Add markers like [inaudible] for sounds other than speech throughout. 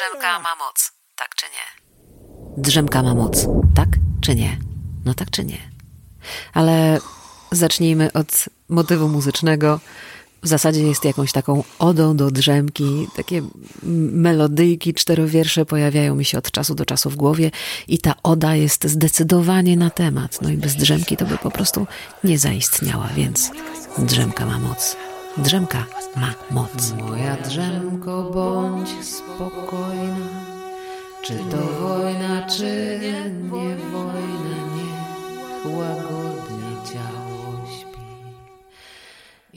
Drzemka ma moc, tak czy nie? Drzemka ma moc, tak czy nie? No tak czy nie? Ale zacznijmy od motywu muzycznego. W zasadzie jest jakąś taką odą do drzemki. Takie melodyjki, czterowiersze pojawiają mi się od czasu do czasu w głowie i ta oda jest zdecydowanie na temat. No i bez drzemki to by po prostu nie zaistniała, więc drzemka ma moc. Drzemka ma moc. Moja drzemko, bądź spokojna. Czy to wojna, czy nie wojna, niech łagodnie ciało śpi.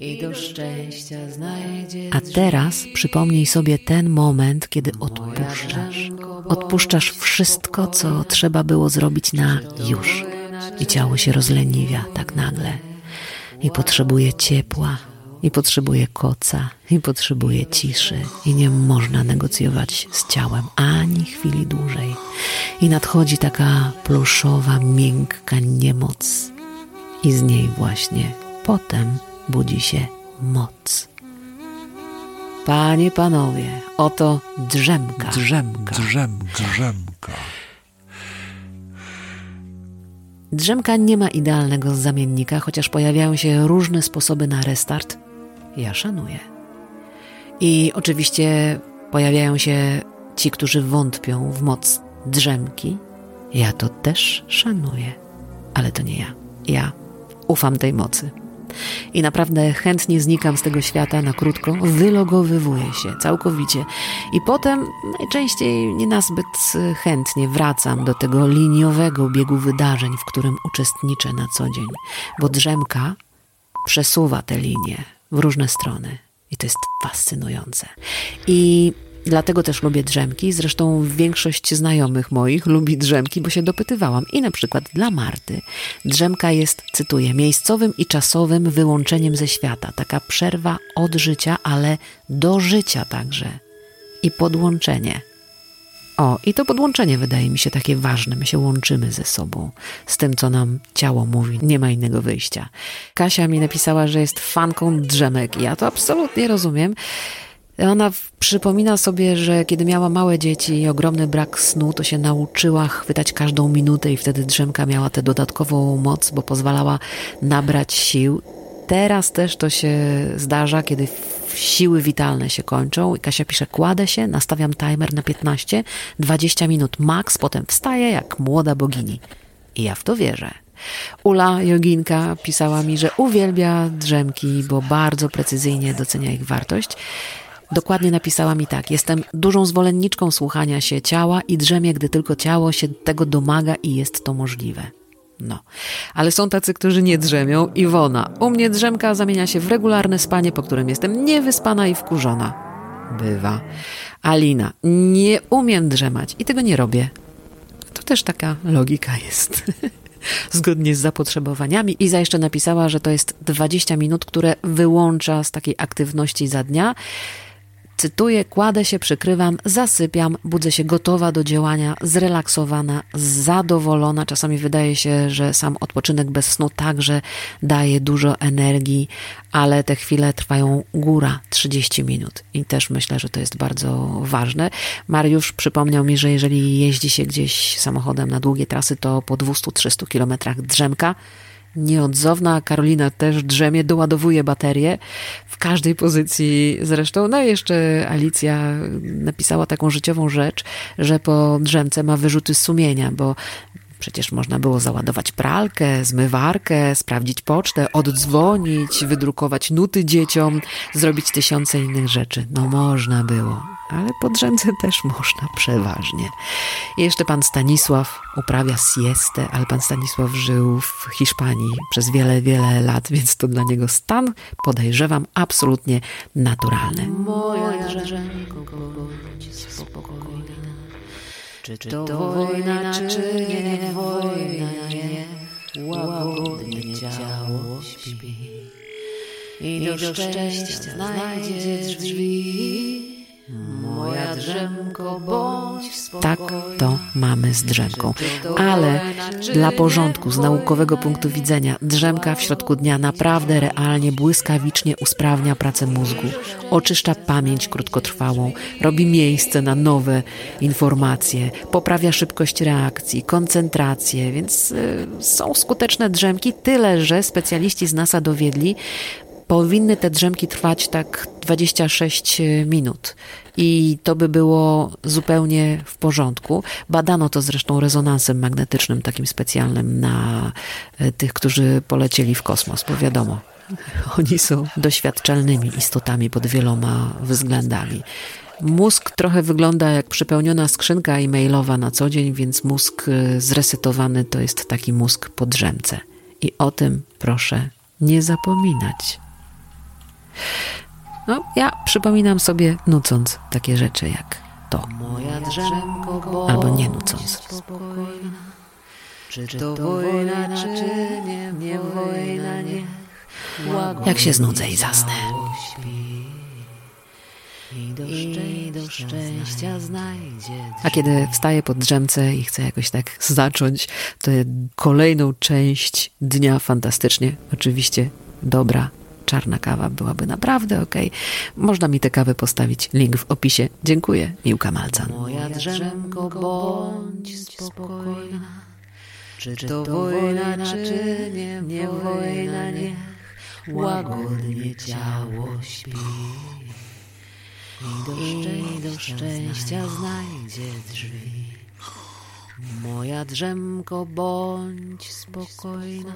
I do szczęścia znajdzie. A teraz przypomnij sobie ten moment, kiedy odpuszczasz. Odpuszczasz wszystko, co trzeba było zrobić na już. I ciało się rozleniwia tak nagle. I potrzebuje ciepła, i potrzebuje koca, i potrzebuje ciszy, i nie można negocjować z ciałem ani chwili dłużej. I nadchodzi taka pluszowa, miękka niemoc, i z niej właśnie potem budzi się moc. Panie, panowie, oto drzemka. Drzemka. Drzemka. Drzemka. Drzemka nie ma idealnego zamiennika, chociaż pojawiają się różne sposoby na restart ja szanuję. I oczywiście pojawiają się ci, którzy wątpią w moc drzemki. Ja to też szanuję, ale to nie ja. Ja ufam tej mocy. I naprawdę chętnie znikam z tego świata na krótko, wylogowywuję się całkowicie. I potem najczęściej nie nazbyt chętnie wracam do tego liniowego biegu wydarzeń, w którym uczestniczę na co dzień, bo drzemka przesuwa te linie, w różne strony. I to jest fascynujące. I dlatego też lubię drzemki. Zresztą większość znajomych moich lubi drzemki, bo się dopytywałam. I na przykład dla Marty drzemka jest, cytuję, miejscowym i czasowym wyłączeniem ze świata. Taka przerwa od życia, ale do życia także. I podłączenie o, i to podłączenie wydaje mi się takie ważne. My się łączymy ze sobą, z tym, co nam ciało mówi. Nie ma innego wyjścia. Kasia mi napisała, że jest fanką drzemek. Ja to absolutnie rozumiem. Ona przypomina sobie, że kiedy miała małe dzieci i ogromny brak snu, to się nauczyła chwytać każdą minutę i wtedy drzemka miała tę dodatkową moc, bo pozwalała nabrać sił. Teraz też to się zdarza, kiedy siły witalne się kończą i Kasia pisze, kładę się, nastawiam timer na 15, 20 minut max, potem wstaję jak młoda bogini. I ja w to wierzę. Ula Joginka pisała mi, że uwielbia drzemki, bo bardzo precyzyjnie docenia ich wartość. Dokładnie napisała mi tak: Jestem dużą zwolenniczką słuchania się ciała i drzemie, gdy tylko ciało się tego domaga i jest to możliwe. No, ale są tacy, którzy nie drzemią. Iwona, u mnie drzemka zamienia się w regularne spanie, po którym jestem niewyspana i wkurzona. Bywa. Alina, nie umiem drzemać i tego nie robię. To też taka logika jest. [laughs] Zgodnie z zapotrzebowaniami. Iza jeszcze napisała, że to jest 20 minut, które wyłącza z takiej aktywności za dnia Cytuję, kładę się, przykrywam, zasypiam, budzę się gotowa do działania, zrelaksowana, zadowolona. Czasami wydaje się, że sam odpoczynek bez snu także daje dużo energii, ale te chwile trwają góra 30 minut i też myślę, że to jest bardzo ważne. Mariusz przypomniał mi, że jeżeli jeździ się gdzieś samochodem na długie trasy, to po 200-300 kilometrach drzemka nieodzowna. Karolina też drzemie, doładowuje baterię w każdej pozycji zresztą. No i jeszcze Alicja napisała taką życiową rzecz, że po drzemce ma wyrzuty sumienia, bo Przecież można było załadować pralkę, zmywarkę, sprawdzić pocztę, oddzwonić, wydrukować nuty dzieciom, zrobić tysiące innych rzeczy. No można było, ale po drzemce też można przeważnie. I jeszcze pan Stanisław uprawia siestę, ale pan Stanisław żył w Hiszpanii przez wiele, wiele lat, więc to dla niego stan, podejrzewam, absolutnie naturalny. Moja drzemko, bądź spokojna. Czy to wojna, czy nie wojna, nie łagodnie ciało śpi. I do szczęścia znajdzie drzwi. Moja drzemko, bądź Tak to mamy z drzemką. Ale dla porządku, z naukowego punktu widzenia, drzemka w środku dnia naprawdę realnie, błyskawicznie usprawnia pracę mózgu, oczyszcza pamięć krótkotrwałą, robi miejsce na nowe informacje, poprawia szybkość reakcji, koncentrację, więc y, są skuteczne drzemki, tyle że specjaliści z NASA dowiedli, powinny te drzemki trwać tak 26 minut i to by było zupełnie w porządku. Badano to zresztą rezonansem magnetycznym, takim specjalnym na e, tych, którzy polecieli w kosmos, bo wiadomo, [laughs] oni są doświadczalnymi istotami pod wieloma względami. Mózg trochę wygląda jak przepełniona skrzynka e-mailowa na co dzień, więc mózg e, zresetowany to jest taki mózg po drzemce. I o tym proszę nie zapominać. No, ja przypominam sobie nucąc takie rzeczy jak to. Albo nie nucąc. Czy to wojna, czy nie, nie wojna, nie. Jak się znudzę i zasnę. I do szczęścia znajdzie. A kiedy wstaję pod drzemce i chcę jakoś tak zacząć tę kolejną część dnia fantastycznie, oczywiście dobra, czarna kawa byłaby naprawdę ok. Można mi tę kawę postawić. Link w opisie. Dziękuję. Miłka Malca. Moja drzemko, bądź spokojna. Czy to wojna, czy nie, nie wojna, niech łagodnie ciało śpi. I do, I do szczęścia znajdzie drzwi. Moja drzemko, bądź spokojna.